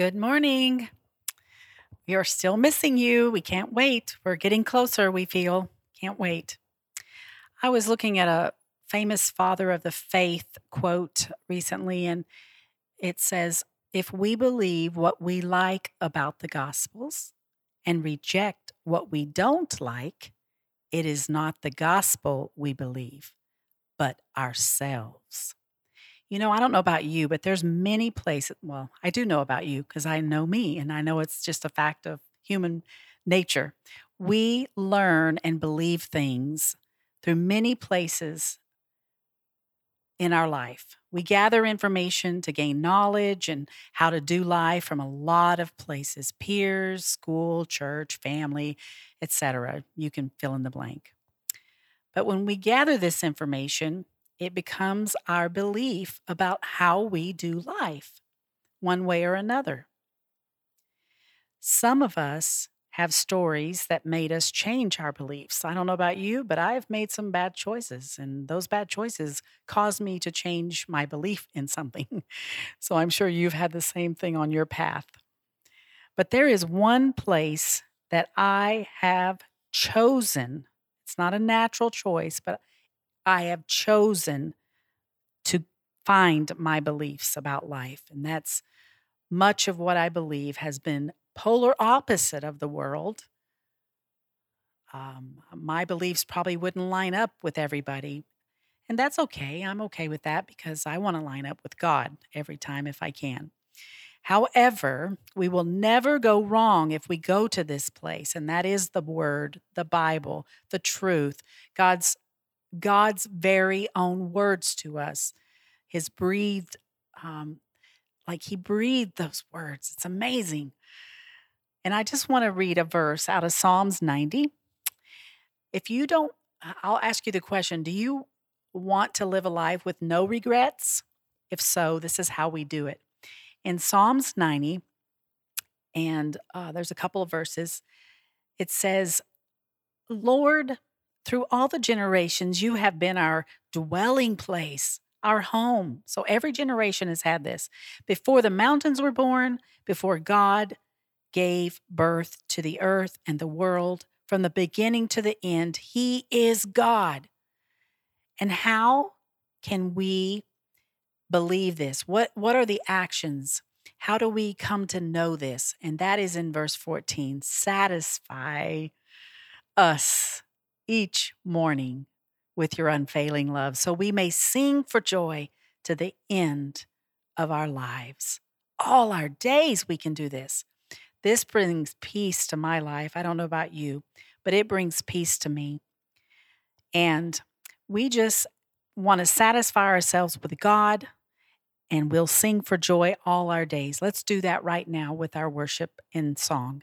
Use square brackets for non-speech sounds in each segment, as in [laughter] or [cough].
Good morning. We are still missing you. We can't wait. We're getting closer, we feel. Can't wait. I was looking at a famous father of the faith quote recently, and it says, If we believe what we like about the Gospels and reject what we don't like, it is not the gospel we believe, but ourselves. You know, I don't know about you, but there's many places. Well, I do know about you because I know me and I know it's just a fact of human nature. Mm. We learn and believe things through many places in our life. We gather information to gain knowledge and how to do life from a lot of places peers, school, church, family, etc. You can fill in the blank. But when we gather this information, it becomes our belief about how we do life, one way or another. Some of us have stories that made us change our beliefs. I don't know about you, but I've made some bad choices, and those bad choices caused me to change my belief in something. [laughs] so I'm sure you've had the same thing on your path. But there is one place that I have chosen. It's not a natural choice, but I have chosen to find my beliefs about life. And that's much of what I believe has been polar opposite of the world. Um, my beliefs probably wouldn't line up with everybody. And that's okay. I'm okay with that because I want to line up with God every time if I can. However, we will never go wrong if we go to this place, and that is the Word, the Bible, the truth, God's God's very own words to us. His breathed, um, like He breathed those words. It's amazing. And I just want to read a verse out of Psalms 90. If you don't, I'll ask you the question Do you want to live a life with no regrets? If so, this is how we do it. In Psalms 90, and uh, there's a couple of verses, it says, Lord, through all the generations, you have been our dwelling place, our home. So every generation has had this. Before the mountains were born, before God gave birth to the earth and the world, from the beginning to the end, He is God. And how can we believe this? What, what are the actions? How do we come to know this? And that is in verse 14 satisfy us each morning with your unfailing love, so we may sing for joy to the end of our lives. All our days we can do this. This brings peace to my life. I don't know about you, but it brings peace to me. And we just want to satisfy ourselves with God, and we'll sing for joy all our days. Let's do that right now with our worship in song.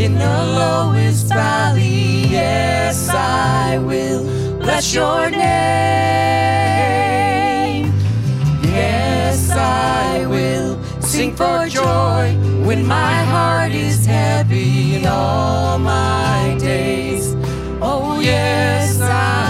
in the lowest valley. Yes, I will bless your name. Yes, I will sing for joy when my heart is heavy in all my days. Oh, yes, I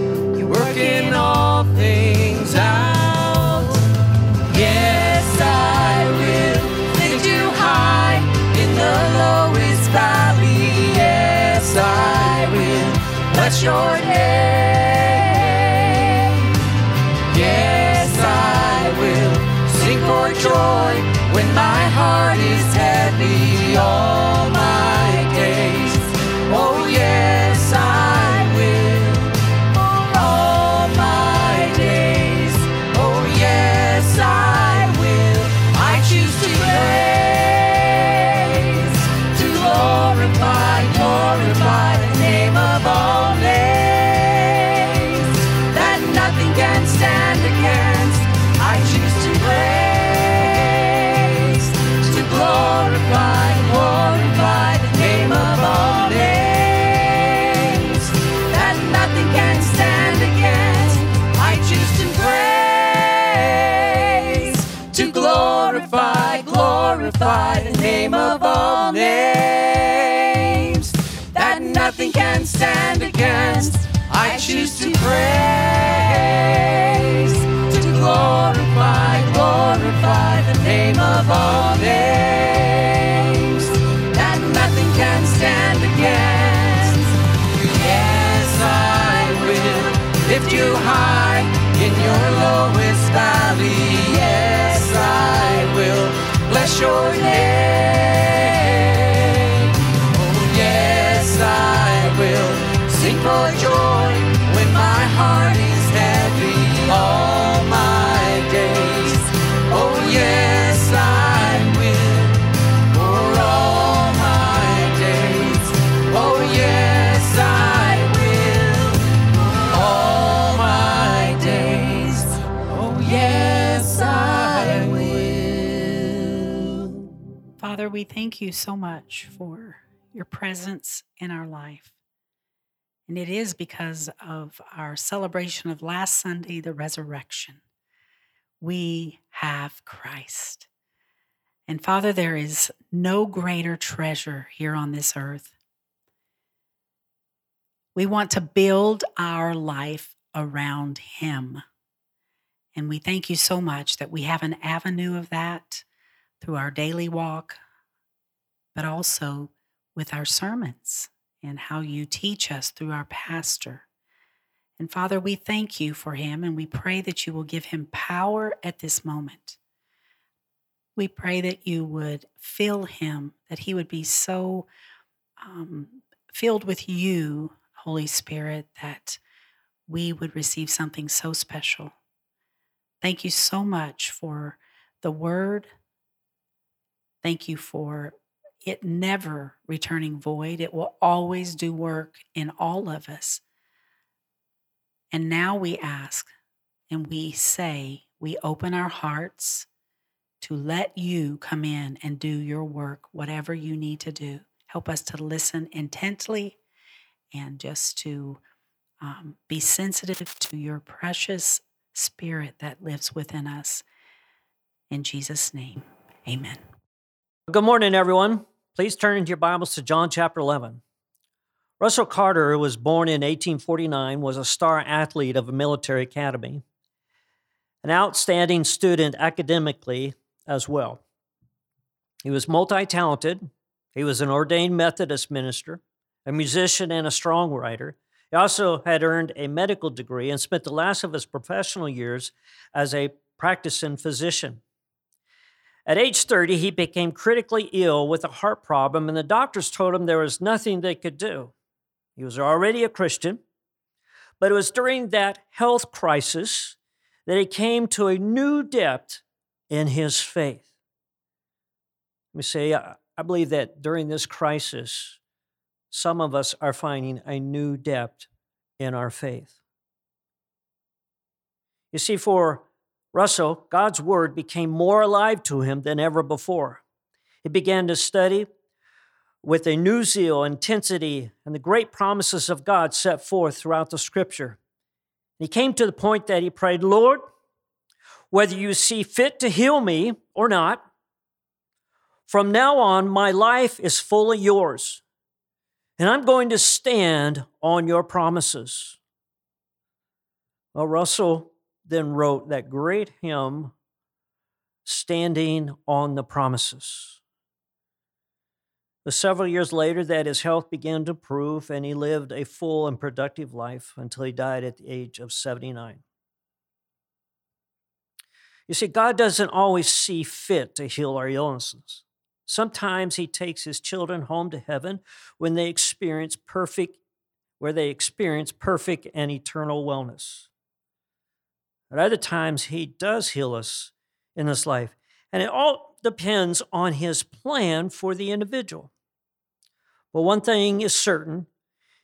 Bless your name. Yes, I will sing for joy when my heart is heavy all stand against. I choose to praise, we thank you so much for your presence in our life. And it is because of our celebration of last Sunday, the resurrection. We have Christ. And Father, there is no greater treasure here on this earth. We want to build our life around Him. And we thank you so much that we have an avenue of that through our daily walk, but also with our sermons and how you teach us through our pastor. And Father, we thank you for him and we pray that you will give him power at this moment. We pray that you would fill him, that he would be so um, filled with you, Holy Spirit, that we would receive something so special. Thank you so much for the word. Thank you for it never returning void. It will always do work in all of us. And now we ask and we say, we open our hearts to let you come in and do your work, whatever you need to do. Help us to listen intently and just to um, be sensitive to your precious spirit that lives within us. In Jesus' name, amen. Good morning, everyone. Please turn into your Bibles to John chapter 11. Russell Carter, who was born in 1849, was a star athlete of a military academy, an outstanding student academically as well. He was multi talented. He was an ordained Methodist minister, a musician, and a strong writer. He also had earned a medical degree and spent the last of his professional years as a practicing physician. At age 30, he became critically ill with a heart problem, and the doctors told him there was nothing they could do. He was already a Christian, but it was during that health crisis that he came to a new depth in his faith. Let me say, I believe that during this crisis, some of us are finding a new depth in our faith. You see, for Russell, God's word became more alive to him than ever before. He began to study with a new zeal, intensity, and the great promises of God set forth throughout the scripture. He came to the point that he prayed, Lord, whether you see fit to heal me or not, from now on, my life is fully yours, and I'm going to stand on your promises. Well, Russell then wrote that great hymn, Standing on the Promises. But several years later, that his health began to improve, and he lived a full and productive life until he died at the age of 79. You see, God doesn't always see fit to heal our illnesses. Sometimes he takes his children home to heaven when they experience perfect, where they experience perfect and eternal wellness. At other times, He does heal us in this life. And it all depends on His plan for the individual. But one thing is certain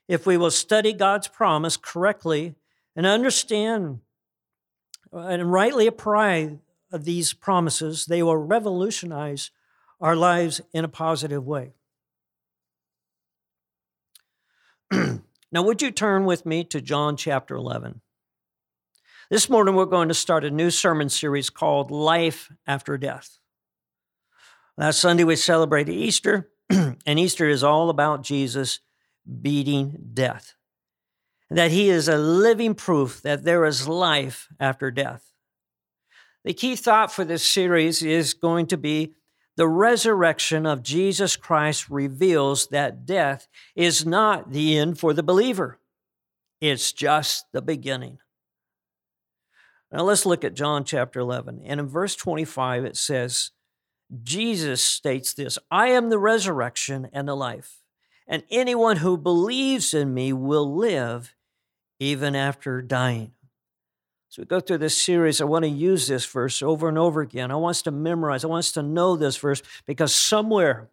if we will study God's promise correctly and understand uh, and rightly apply these promises, they will revolutionize our lives in a positive way. [clears throat] now, would you turn with me to John chapter 11? This morning, we're going to start a new sermon series called Life After Death. Last Sunday, we celebrated Easter, [clears throat] and Easter is all about Jesus beating death. That he is a living proof that there is life after death. The key thought for this series is going to be the resurrection of Jesus Christ reveals that death is not the end for the believer, it's just the beginning. Now let's look at John chapter 11. And in verse 25, it says, Jesus states this I am the resurrection and the life, and anyone who believes in me will live even after dying. So we go through this series. I want to use this verse over and over again. I want us to memorize, I want us to know this verse because somewhere,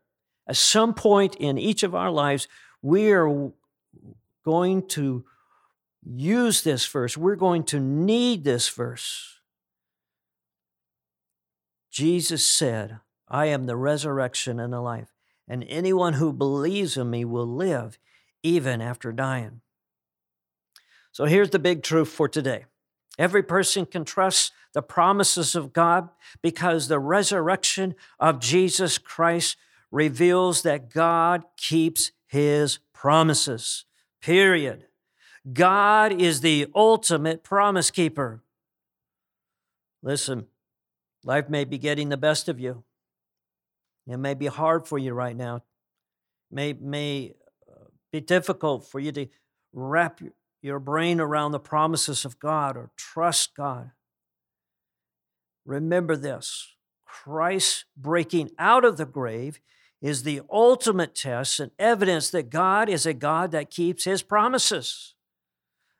at some point in each of our lives, we are going to use this verse. We're going to need this verse. Jesus said, I am the resurrection and the life, and anyone who believes in me will live even after dying. So here's the big truth for today every person can trust the promises of God because the resurrection of Jesus Christ reveals that God keeps his promises, period. God is the ultimate promise keeper. Listen, life may be getting the best of you. It may be hard for you right now. It may may uh, be difficult for you to wrap your brain around the promises of God or trust God. Remember this Christ breaking out of the grave is the ultimate test and evidence that God is a God that keeps his promises.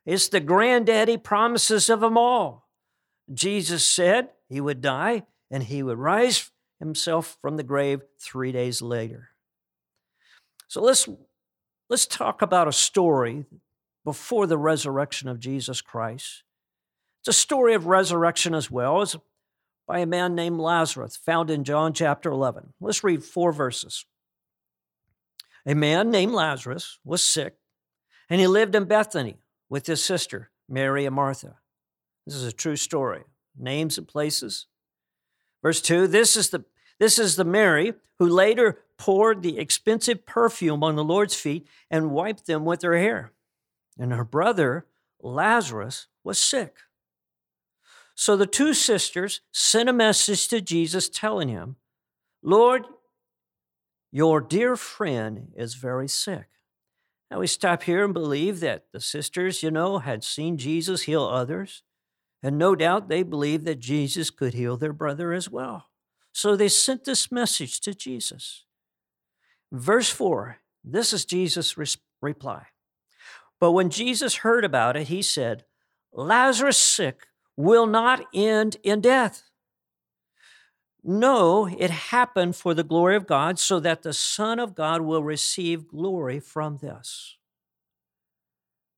It's the granddaddy promises of them all. Jesus said he would die and he would rise himself from the grave three days later. So let's, let's talk about a story before the resurrection of Jesus Christ. It's a story of resurrection as well. It's by a man named Lazarus, found in John chapter 11. Let's read four verses. A man named Lazarus was sick, and he lived in Bethany with his sister, Mary and Martha. This is a true story. Names and places. Verse 2 This is the This is the Mary who later poured the expensive perfume on the Lord's feet and wiped them with her hair. And her brother, Lazarus, was sick. So the two sisters sent a message to Jesus telling him, Lord, your dear friend is very sick. Now we stop here and believe that the sisters, you know, had seen Jesus heal others. And no doubt they believed that Jesus could heal their brother as well. So they sent this message to Jesus. Verse 4 this is Jesus' reply. But when Jesus heard about it, he said, Lazarus' sick will not end in death. No, it happened for the glory of God, so that the Son of God will receive glory from this.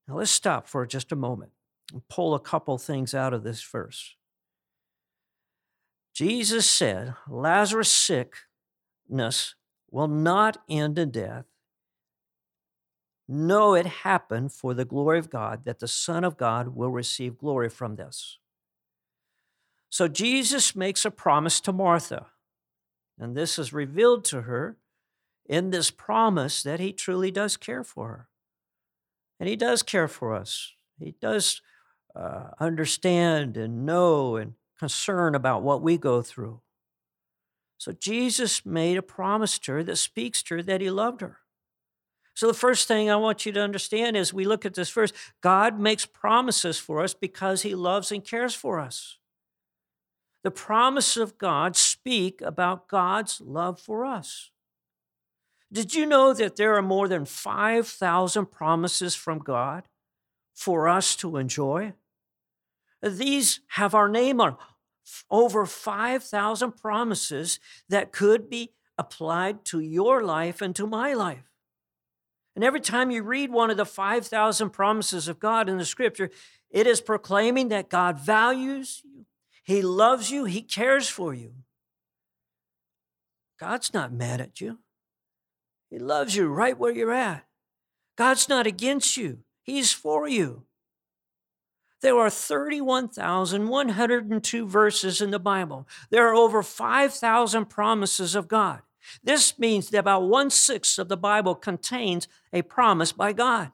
Now let's stop for just a moment and pull a couple things out of this verse. Jesus said, Lazarus' sickness will not end in death. No, it happened for the glory of God that the Son of God will receive glory from this. So Jesus makes a promise to Martha, and this is revealed to her in this promise that he truly does care for her. And he does care for us. He does uh, understand and know and concern about what we go through. So Jesus made a promise to her that speaks to her that he loved her. So the first thing I want you to understand is we look at this verse God makes promises for us because he loves and cares for us. The promises of God speak about God's love for us. Did you know that there are more than 5,000 promises from God for us to enjoy? These have our name on over 5,000 promises that could be applied to your life and to my life. And every time you read one of the 5,000 promises of God in the scripture, it is proclaiming that God values you, He loves you, He cares for you. God's not mad at you, He loves you right where you're at. God's not against you, He's for you. There are 31,102 verses in the Bible. There are over 5,000 promises of God. This means that about one sixth of the Bible contains a promise by God.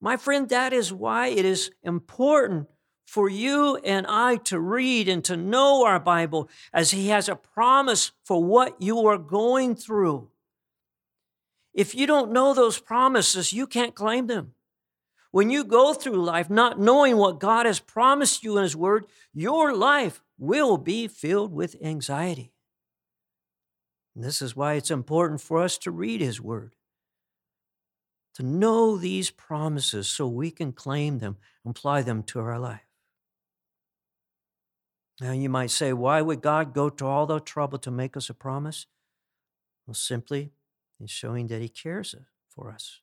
My friend, that is why it is important for you and I to read and to know our Bible as He has a promise for what you are going through. If you don't know those promises, you can't claim them. When you go through life not knowing what God has promised you in His Word, your life will be filled with anxiety. And this is why it's important for us to read His Word, to know these promises so we can claim them, apply them to our life. Now, you might say, why would God go to all the trouble to make us a promise? Well, simply, He's showing that He cares for us.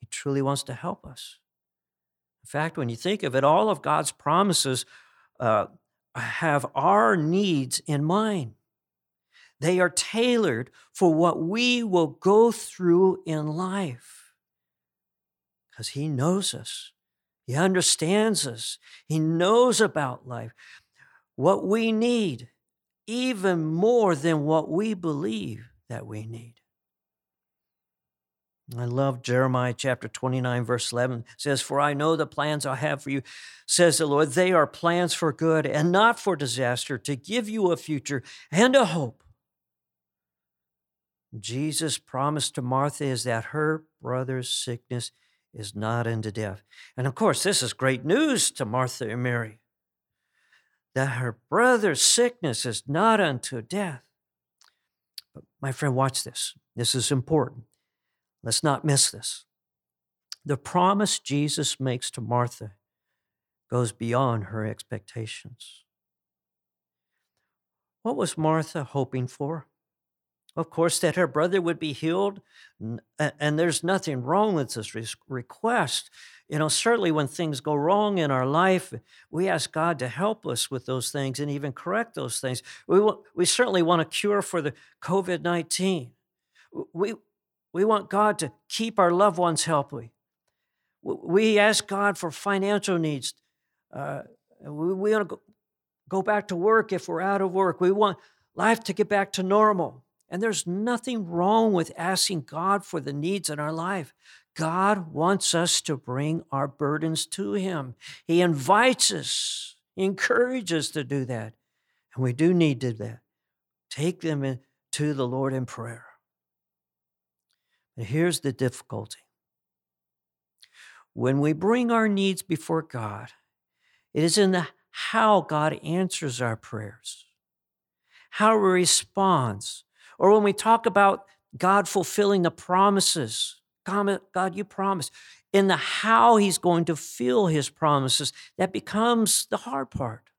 He truly wants to help us. In fact, when you think of it, all of God's promises uh, have our needs in mind. They are tailored for what we will go through in life. Because He knows us, He understands us, He knows about life, what we need, even more than what we believe that we need. I love Jeremiah chapter 29, verse 11. It says, For I know the plans I have for you, says the Lord. They are plans for good and not for disaster, to give you a future and a hope. Jesus' promise to Martha is that her brother's sickness is not unto death. And of course, this is great news to Martha and Mary that her brother's sickness is not unto death. But my friend, watch this. This is important. Let's not miss this. The promise Jesus makes to Martha goes beyond her expectations. What was Martha hoping for? Of course, that her brother would be healed. And there's nothing wrong with this request. You know, certainly when things go wrong in our life, we ask God to help us with those things and even correct those things. We, want, we certainly want a cure for the COVID 19. We, we want God to keep our loved ones healthy. We ask God for financial needs. Uh, we, we want to go, go back to work if we're out of work. We want life to get back to normal. And there's nothing wrong with asking God for the needs in our life. God wants us to bring our burdens to Him. He invites us, He encourages us to do that. And we do need to do that. Take them to the Lord in prayer. But here's the difficulty when we bring our needs before God, it is in the how God answers our prayers, how He responds, or when we talk about God fulfilling the promises. God, you promised. In the how He's going to fill His promises, that becomes the hard part.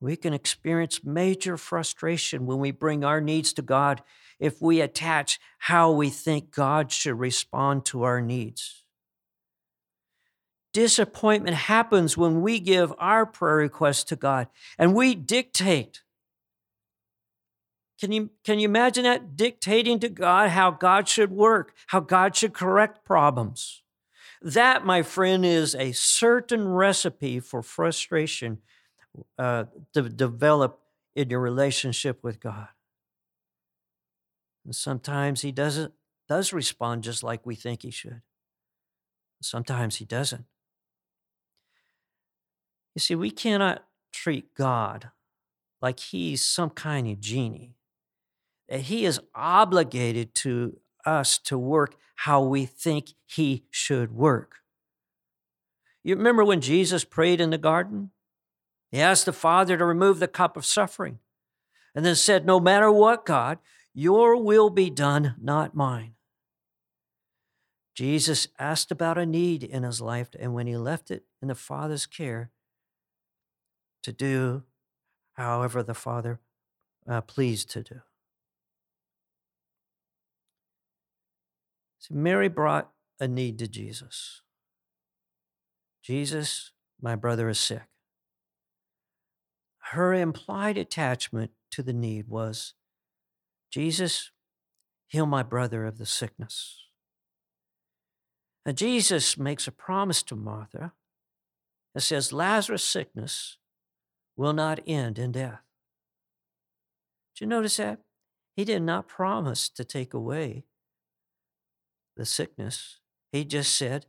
We can experience major frustration when we bring our needs to God if we attach how we think God should respond to our needs. Disappointment happens when we give our prayer requests to God and we dictate. Can you, can you imagine that? Dictating to God how God should work, how God should correct problems. That, my friend, is a certain recipe for frustration uh, to develop in your relationship with God. And sometimes he doesn't does respond just like we think he should. Sometimes he doesn't. You see, we cannot treat God like he's some kind of genie. He is obligated to us to work how we think he should work. You remember when Jesus prayed in the garden? He asked the Father to remove the cup of suffering and then said, No matter what, God, your will be done, not mine. Jesus asked about a need in his life, and when he left it in the Father's care, to do however the Father uh, pleased to do. See, Mary brought a need to Jesus. Jesus, my brother is sick. Her implied attachment to the need was Jesus, heal my brother of the sickness. And Jesus makes a promise to Martha that says Lazarus' sickness will not end in death. Did you notice that? He did not promise to take away the sickness. He just said,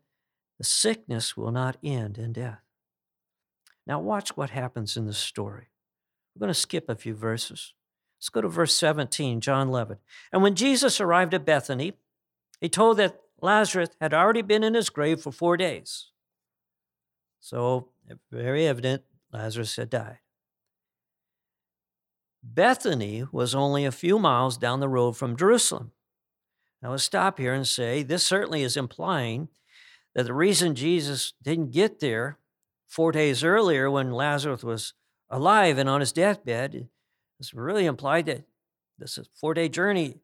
the sickness will not end in death. Now, watch what happens in the story. We're going to skip a few verses. Let's go to verse 17, John 11. And when Jesus arrived at Bethany, he told that Lazarus had already been in his grave for four days. So, very evident, Lazarus had died. Bethany was only a few miles down the road from Jerusalem. Now, let's stop here and say this certainly is implying that the reason Jesus didn't get there four days earlier when Lazarus was alive and on his deathbed it's really implied that this four day journey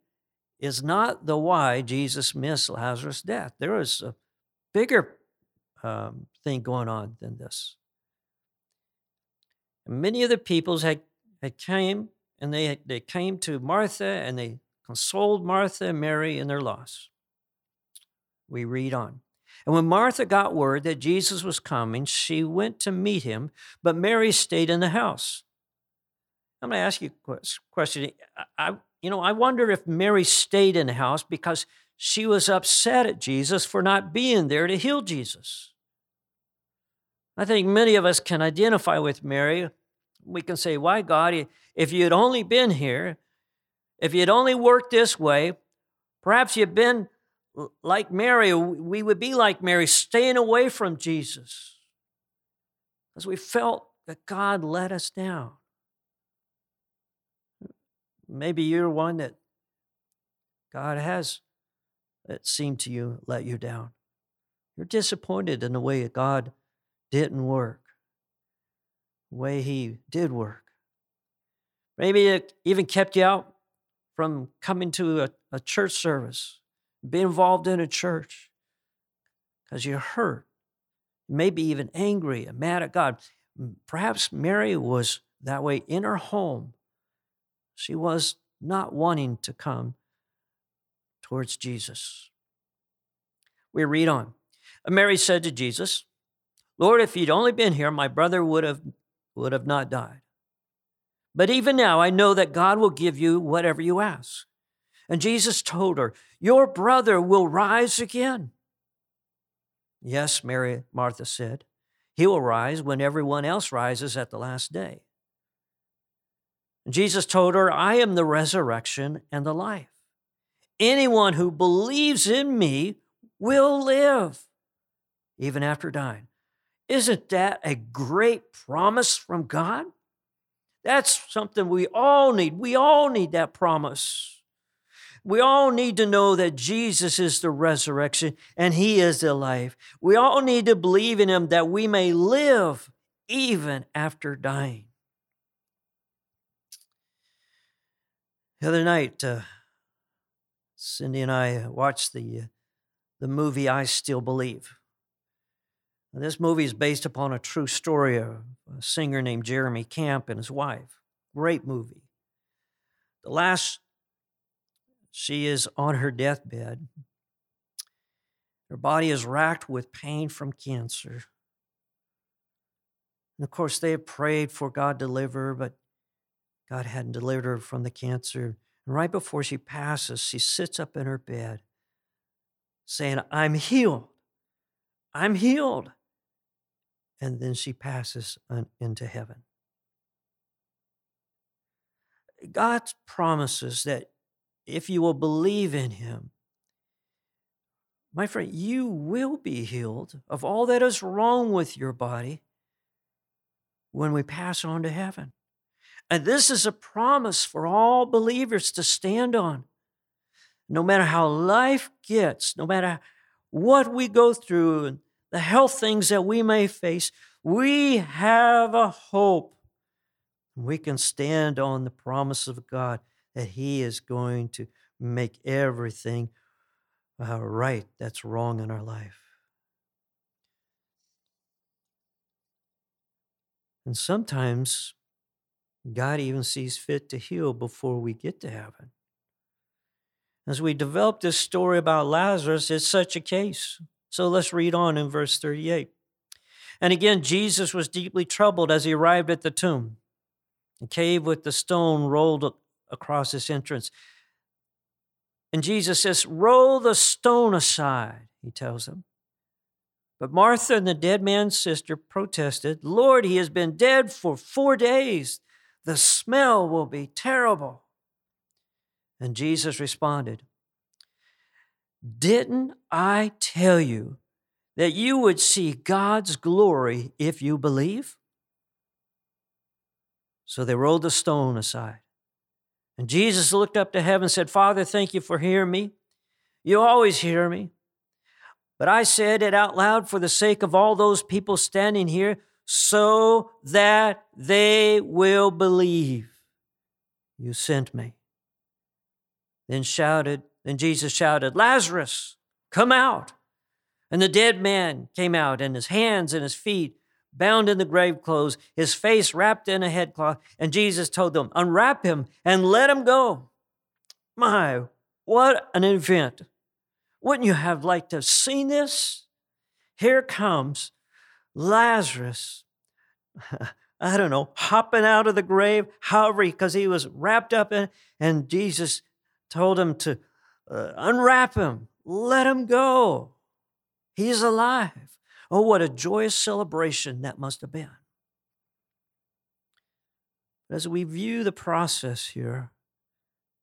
is not the why Jesus missed Lazarus' death. There was a bigger um, thing going on than this. many of the peoples had, had came and they, they came to Martha and they consoled Martha and Mary in their loss. We read on. And when Martha got word that Jesus was coming, she went to meet him, but Mary stayed in the house. I'm going to ask you a question. I, you know, I wonder if Mary stayed in the house because she was upset at Jesus for not being there to heal Jesus. I think many of us can identify with Mary. We can say, Why, God, if you had only been here, if you'd only worked this way, perhaps you'd been like Mary, we would be like Mary, staying away from Jesus because we felt that God let us down. Maybe you're one that God has, it seemed to you, let you down. You're disappointed in the way that God didn't work, the way He did work. Maybe it even kept you out from coming to a, a church service, be involved in a church, because you're hurt, maybe even angry and mad at God. Perhaps Mary was that way in her home she was not wanting to come towards Jesus. We read on. Mary said to Jesus, Lord, if you'd only been here, my brother would have, would have not died. But even now, I know that God will give you whatever you ask. And Jesus told her, Your brother will rise again. Yes, Mary, Martha said, He will rise when everyone else rises at the last day. And Jesus told her, I am the resurrection and the life. Anyone who believes in me will live even after dying. Isn't that a great promise from God? That's something we all need. We all need that promise. We all need to know that Jesus is the resurrection and He is the life. We all need to believe in Him that we may live even after dying. The other night, uh, Cindy and I watched the, uh, the movie I Still Believe. This movie is based upon a true story of a singer named Jeremy Camp and his wife. Great movie. The last, she is on her deathbed. Her body is racked with pain from cancer. And of course, they have prayed for God to deliver but God hadn't delivered her from the cancer. And right before she passes, she sits up in her bed saying, I'm healed. I'm healed. And then she passes into heaven. God promises that if you will believe in Him, my friend, you will be healed of all that is wrong with your body when we pass on to heaven. And this is a promise for all believers to stand on. No matter how life gets, no matter what we go through and the health things that we may face, we have a hope. We can stand on the promise of God that He is going to make everything uh, right that's wrong in our life. And sometimes God even sees fit to heal before we get to heaven. As we develop this story about Lazarus, it's such a case. So let's read on in verse 38. And again, Jesus was deeply troubled as he arrived at the tomb. The cave with the stone rolled across its entrance. And Jesus says, Roll the stone aside, he tells them. But Martha and the dead man's sister protested, Lord, he has been dead for four days. The smell will be terrible. And Jesus responded, Didn't I tell you that you would see God's glory if you believe? So they rolled the stone aside. And Jesus looked up to heaven and said, Father, thank you for hearing me. You always hear me. But I said it out loud for the sake of all those people standing here so that they will believe you sent me. Then shouted, then Jesus shouted, Lazarus, come out. And the dead man came out, and his hands and his feet bound in the grave clothes, his face wrapped in a headcloth. And Jesus told them, Unwrap him and let him go. My, what an event. Wouldn't you have liked to have seen this? Here comes Lazarus, [laughs] I don't know, hopping out of the grave, however, because he was wrapped up in, and Jesus told him to uh, unwrap him, let him go. He's alive. Oh, what a joyous celebration that must have been. As we view the process here,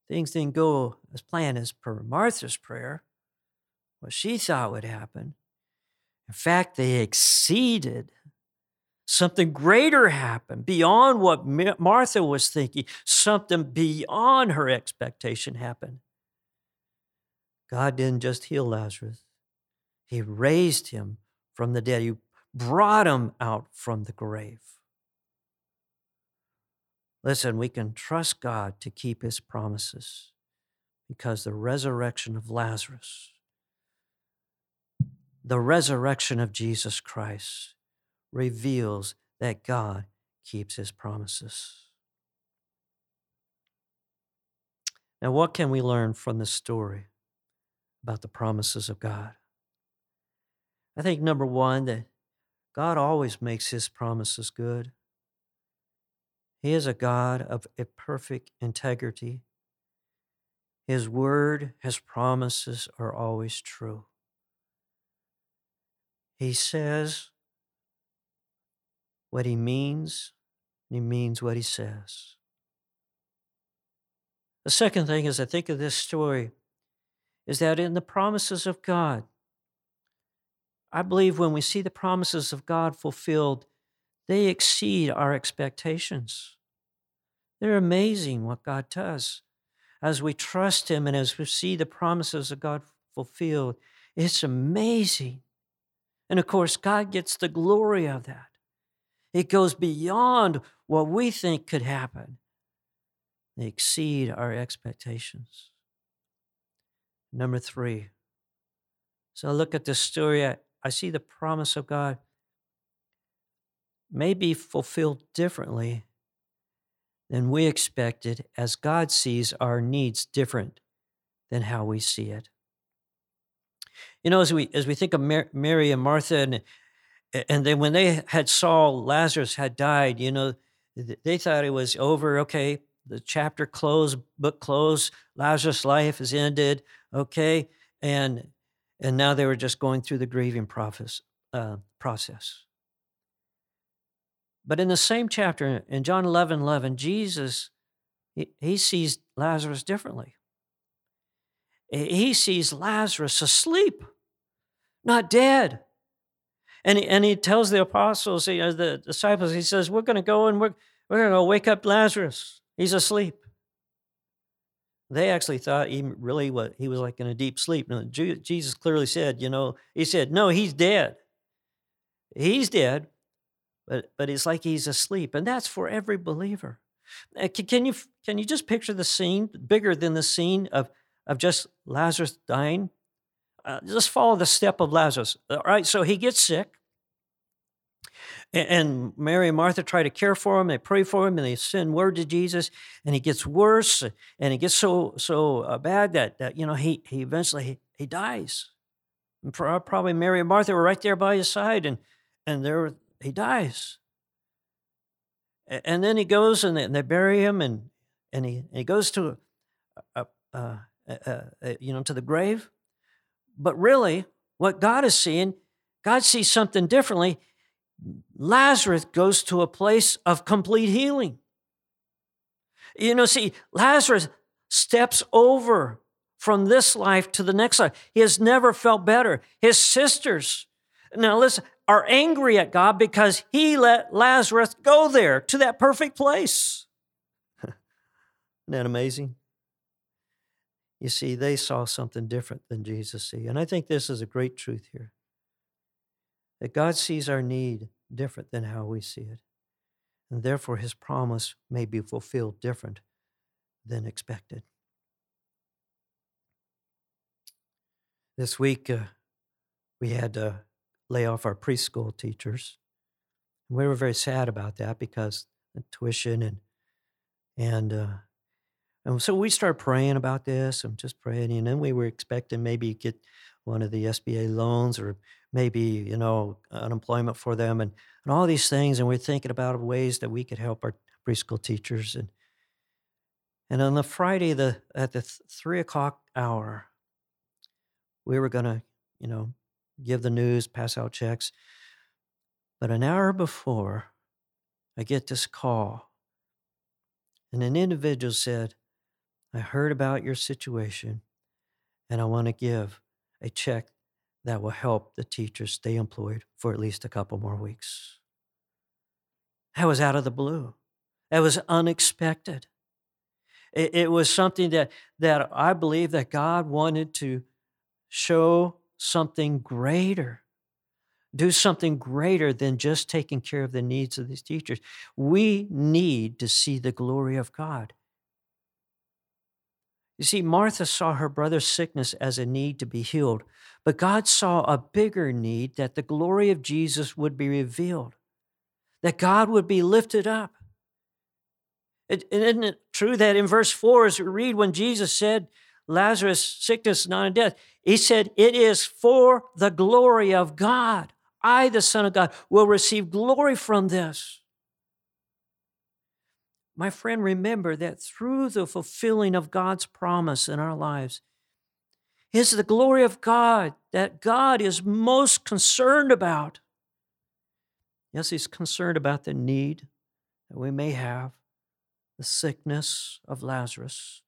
things didn't go as planned as per Martha's prayer, what she thought would happen. In fact, they exceeded. Something greater happened beyond what Martha was thinking. Something beyond her expectation happened. God didn't just heal Lazarus, He raised him from the dead. He brought him out from the grave. Listen, we can trust God to keep His promises because the resurrection of Lazarus the resurrection of Jesus Christ reveals that God keeps his promises. Now, what can we learn from this story about the promises of God? I think number one, that God always makes his promises good. He is a God of a perfect integrity. His word, his promises are always true. He says what he means, and he means what he says. The second thing is, I think of this story is that in the promises of God, I believe when we see the promises of God fulfilled, they exceed our expectations. They're amazing what God does. As we trust Him and as we see the promises of God fulfilled, it's amazing. And of course, God gets the glory of that. It goes beyond what we think could happen, they exceed our expectations. Number three. So I look at this story, I, I see the promise of God may be fulfilled differently than we expected as God sees our needs different than how we see it. You know, as we as we think of Mary and Martha, and and then when they had saw Lazarus had died, you know, they thought it was over. Okay, the chapter closed, book closed. Lazarus' life is ended. Okay, and and now they were just going through the grieving process. Uh, process. But in the same chapter, in John 11 11, Jesus, he, he sees Lazarus differently. He sees Lazarus asleep, not dead. And he, and he tells the apostles, you know, the disciples, he says, We're going to go and we're, we're going to wake up Lazarus. He's asleep. They actually thought he really what he was like in a deep sleep. No, Jesus clearly said, you know, he said, No, he's dead. He's dead, but but it's like he's asleep, and that's for every believer. Uh, can you can you just picture the scene bigger than the scene of of just Lazarus dying? Uh, just follow the step of Lazarus. All right, so he gets sick, and Mary and Martha try to care for him. They pray for him, and they send word to Jesus, and he gets worse, and he gets so so uh, bad that that you know he he eventually he, he dies. And probably Mary and Martha were right there by his side, and and there he dies. And then he goes and they, bury him, and and he, he goes to, a, a, a, you know, to the grave. But really, what God is seeing, God sees something differently. Lazarus goes to a place of complete healing. You know, see, Lazarus steps over from this life to the next life. He has never felt better. His sisters, now listen, are angry at God because he let Lazarus go there to that perfect place. [laughs] Isn't that amazing? You see, they saw something different than Jesus see. And I think this is a great truth here. That God sees our need different than how we see it. And therefore his promise may be fulfilled different than expected. This week, uh, we had to lay off our preschool teachers. And we were very sad about that because tuition and and uh, and so we started praying about this and just praying, and then we were expecting maybe get one of the SBA loans or maybe you know unemployment for them and and all these things, and we're thinking about ways that we could help our preschool teachers and and on the Friday the at the th- three o'clock hour, we were gonna you know give the news, pass out checks. But an hour before, I get this call, and an individual said, I heard about your situation, and I want to give a check that will help the teachers stay employed for at least a couple more weeks. That was out of the blue. That was unexpected. It, it was something that, that I believe that God wanted to show something greater. Do something greater than just taking care of the needs of these teachers. We need to see the glory of God. You see, Martha saw her brother's sickness as a need to be healed, but God saw a bigger need that the glory of Jesus would be revealed, that God would be lifted up. is isn't it true that in verse 4, as we read, when Jesus said, Lazarus' sickness, not in death. He said, It is for the glory of God. I, the Son of God, will receive glory from this. My friend, remember that through the fulfilling of God's promise in our lives, is the glory of God that God is most concerned about. Yes, He's concerned about the need that we may have, the sickness of Lazarus,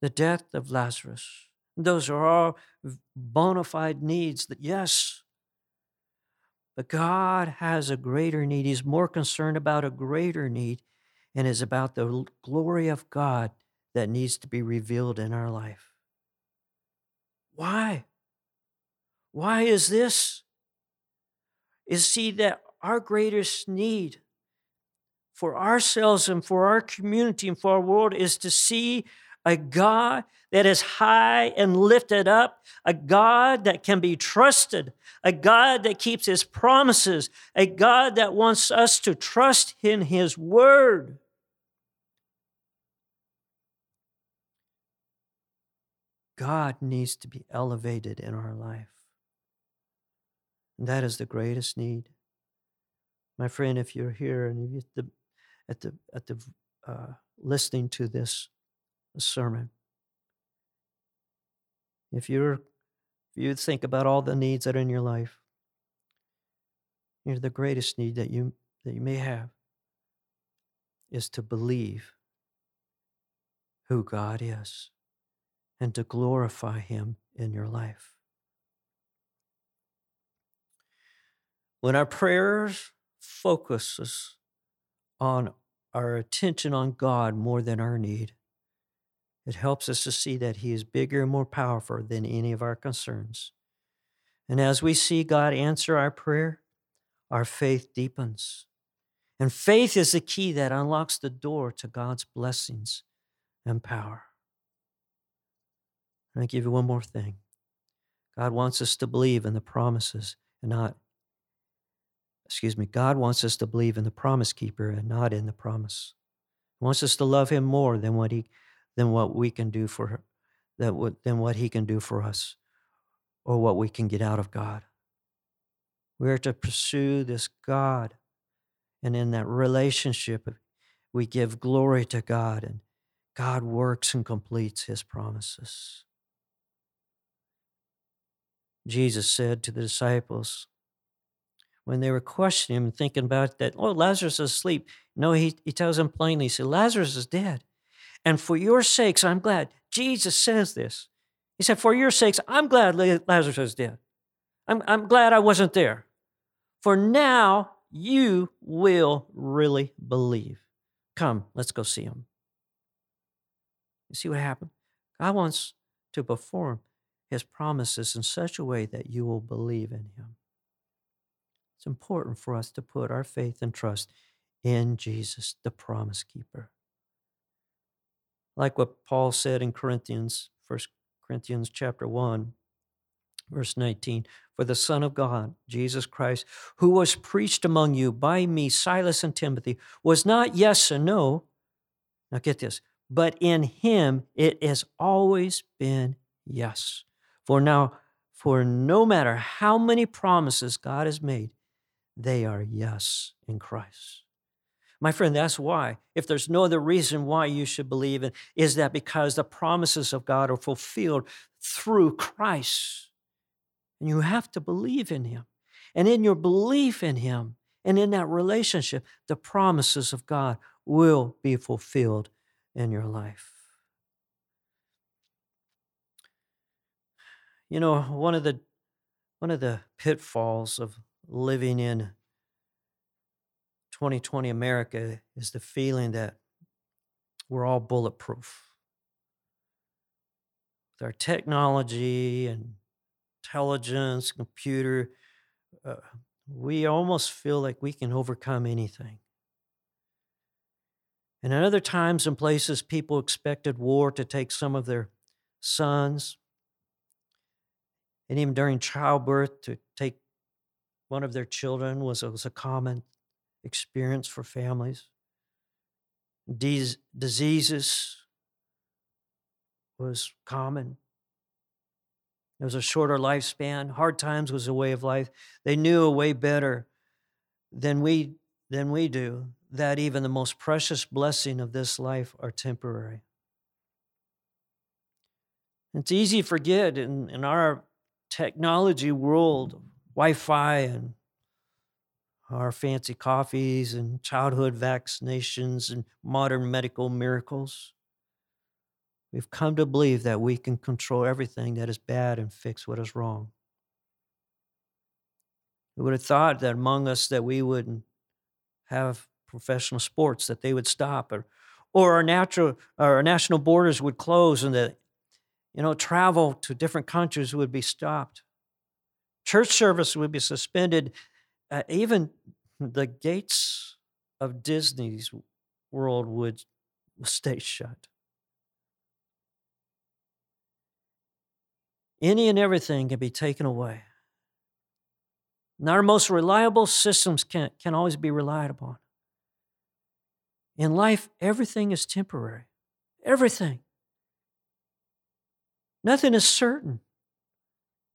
the death of Lazarus. Those are all bona fide needs that, yes, but God has a greater need. He's more concerned about a greater need and is about the glory of God that needs to be revealed in our life. Why? Why is this? Is see that our greatest need for ourselves and for our community and for our world is to see a God that is high and lifted up, a God that can be trusted, a God that keeps his promises, a God that wants us to trust in his word. God needs to be elevated in our life. And that is the greatest need. My friend, if you're here and you're at the, at the, at the uh, listening to this sermon, if you're if you think about all the needs that are in your life, you know, the greatest need that you that you may have is to believe who God is and to glorify Him in your life. When our prayers focuses on our attention on God more than our need, it helps us to see that He is bigger and more powerful than any of our concerns. And as we see God answer our prayer, our faith deepens. And faith is the key that unlocks the door to God's blessings and power. And I give you one more thing God wants us to believe in the promises and not, excuse me, God wants us to believe in the promise keeper and not in the promise. He wants us to love him more than what he than what we can do for that than what he can do for us or what we can get out of God. We are to pursue this God. And in that relationship, we give glory to God, and God works and completes his promises. Jesus said to the disciples when they were questioning him, thinking about that, oh, Lazarus is asleep. No, he, he tells them plainly, he said, Lazarus is dead. And for your sakes, I'm glad. Jesus says this. He said, For your sakes, I'm glad Lazarus is dead. I'm, I'm glad I wasn't there. For now you will really believe. Come, let's go see him. You see what happened? God wants to perform his promises in such a way that you will believe in him. It's important for us to put our faith and trust in Jesus, the promise keeper. Like what Paul said in Corinthians, 1 Corinthians chapter 1, verse 19, for the Son of God, Jesus Christ, who was preached among you by me, Silas and Timothy, was not yes and no. Now get this, but in him it has always been yes. For now, for no matter how many promises God has made, they are yes in Christ. My friend, that's why. If there's no other reason why you should believe it, is that because the promises of God are fulfilled through Christ. And you have to believe in Him. And in your belief in Him and in that relationship, the promises of God will be fulfilled in your life. You know, one of the one of the pitfalls of living in 2020 America is the feeling that we're all bulletproof. With our technology and intelligence, computer, uh, we almost feel like we can overcome anything. And at other times and places, people expected war to take some of their sons and even during childbirth to take one of their children was, was a common experience for families. These diseases was common. There was a shorter lifespan. Hard times was a way of life. They knew a way better than we than we do that even the most precious blessing of this life are temporary. It's easy to forget in, in our technology world, Wi Fi and our fancy coffees and childhood vaccinations and modern medical miracles. We've come to believe that we can control everything that is bad and fix what is wrong. We would have thought that among us that we would have professional sports that they would stop or or our natural our national borders would close and that you know travel to different countries would be stopped church service would be suspended uh, even the gates of Disney's world would stay shut. Any and everything can be taken away. And our most reliable systems can, can always be relied upon. In life, everything is temporary. Everything. Nothing is certain.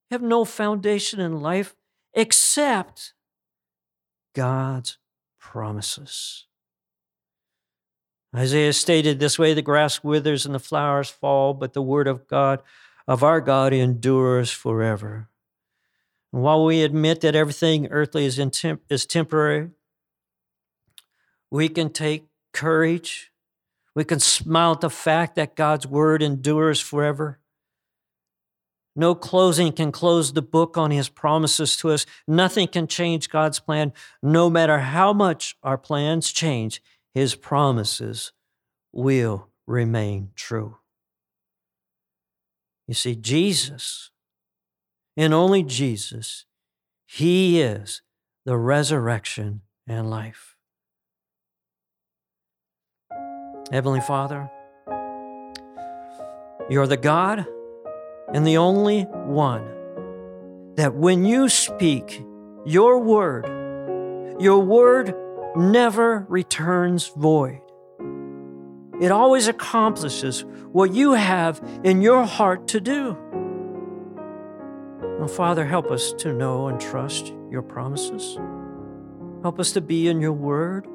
You have no foundation in life except God's promises. Isaiah stated this way the grass withers and the flowers fall, but the word of God, of our God, endures forever. And while we admit that everything earthly is, temp- is temporary, we can take courage. We can smile at the fact that God's word endures forever. No closing can close the book on his promises to us. Nothing can change God's plan. No matter how much our plans change, his promises will remain true. You see, Jesus, and only Jesus, he is the resurrection and life. Heavenly Father, you're the God and the only one that when you speak your word, your word never returns void. It always accomplishes what you have in your heart to do. Now, Father, help us to know and trust your promises. Help us to be in your word.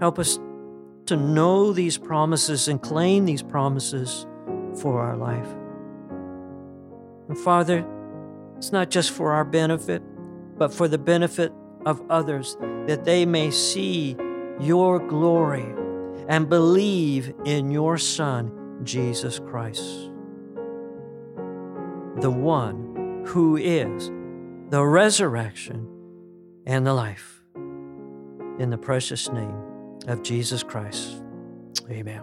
Help us to know these promises and claim these promises for our life. And Father, it's not just for our benefit, but for the benefit of others, that they may see your glory and believe in your Son, Jesus Christ, the one who is the resurrection and the life. In the precious name of Jesus Christ. Amen.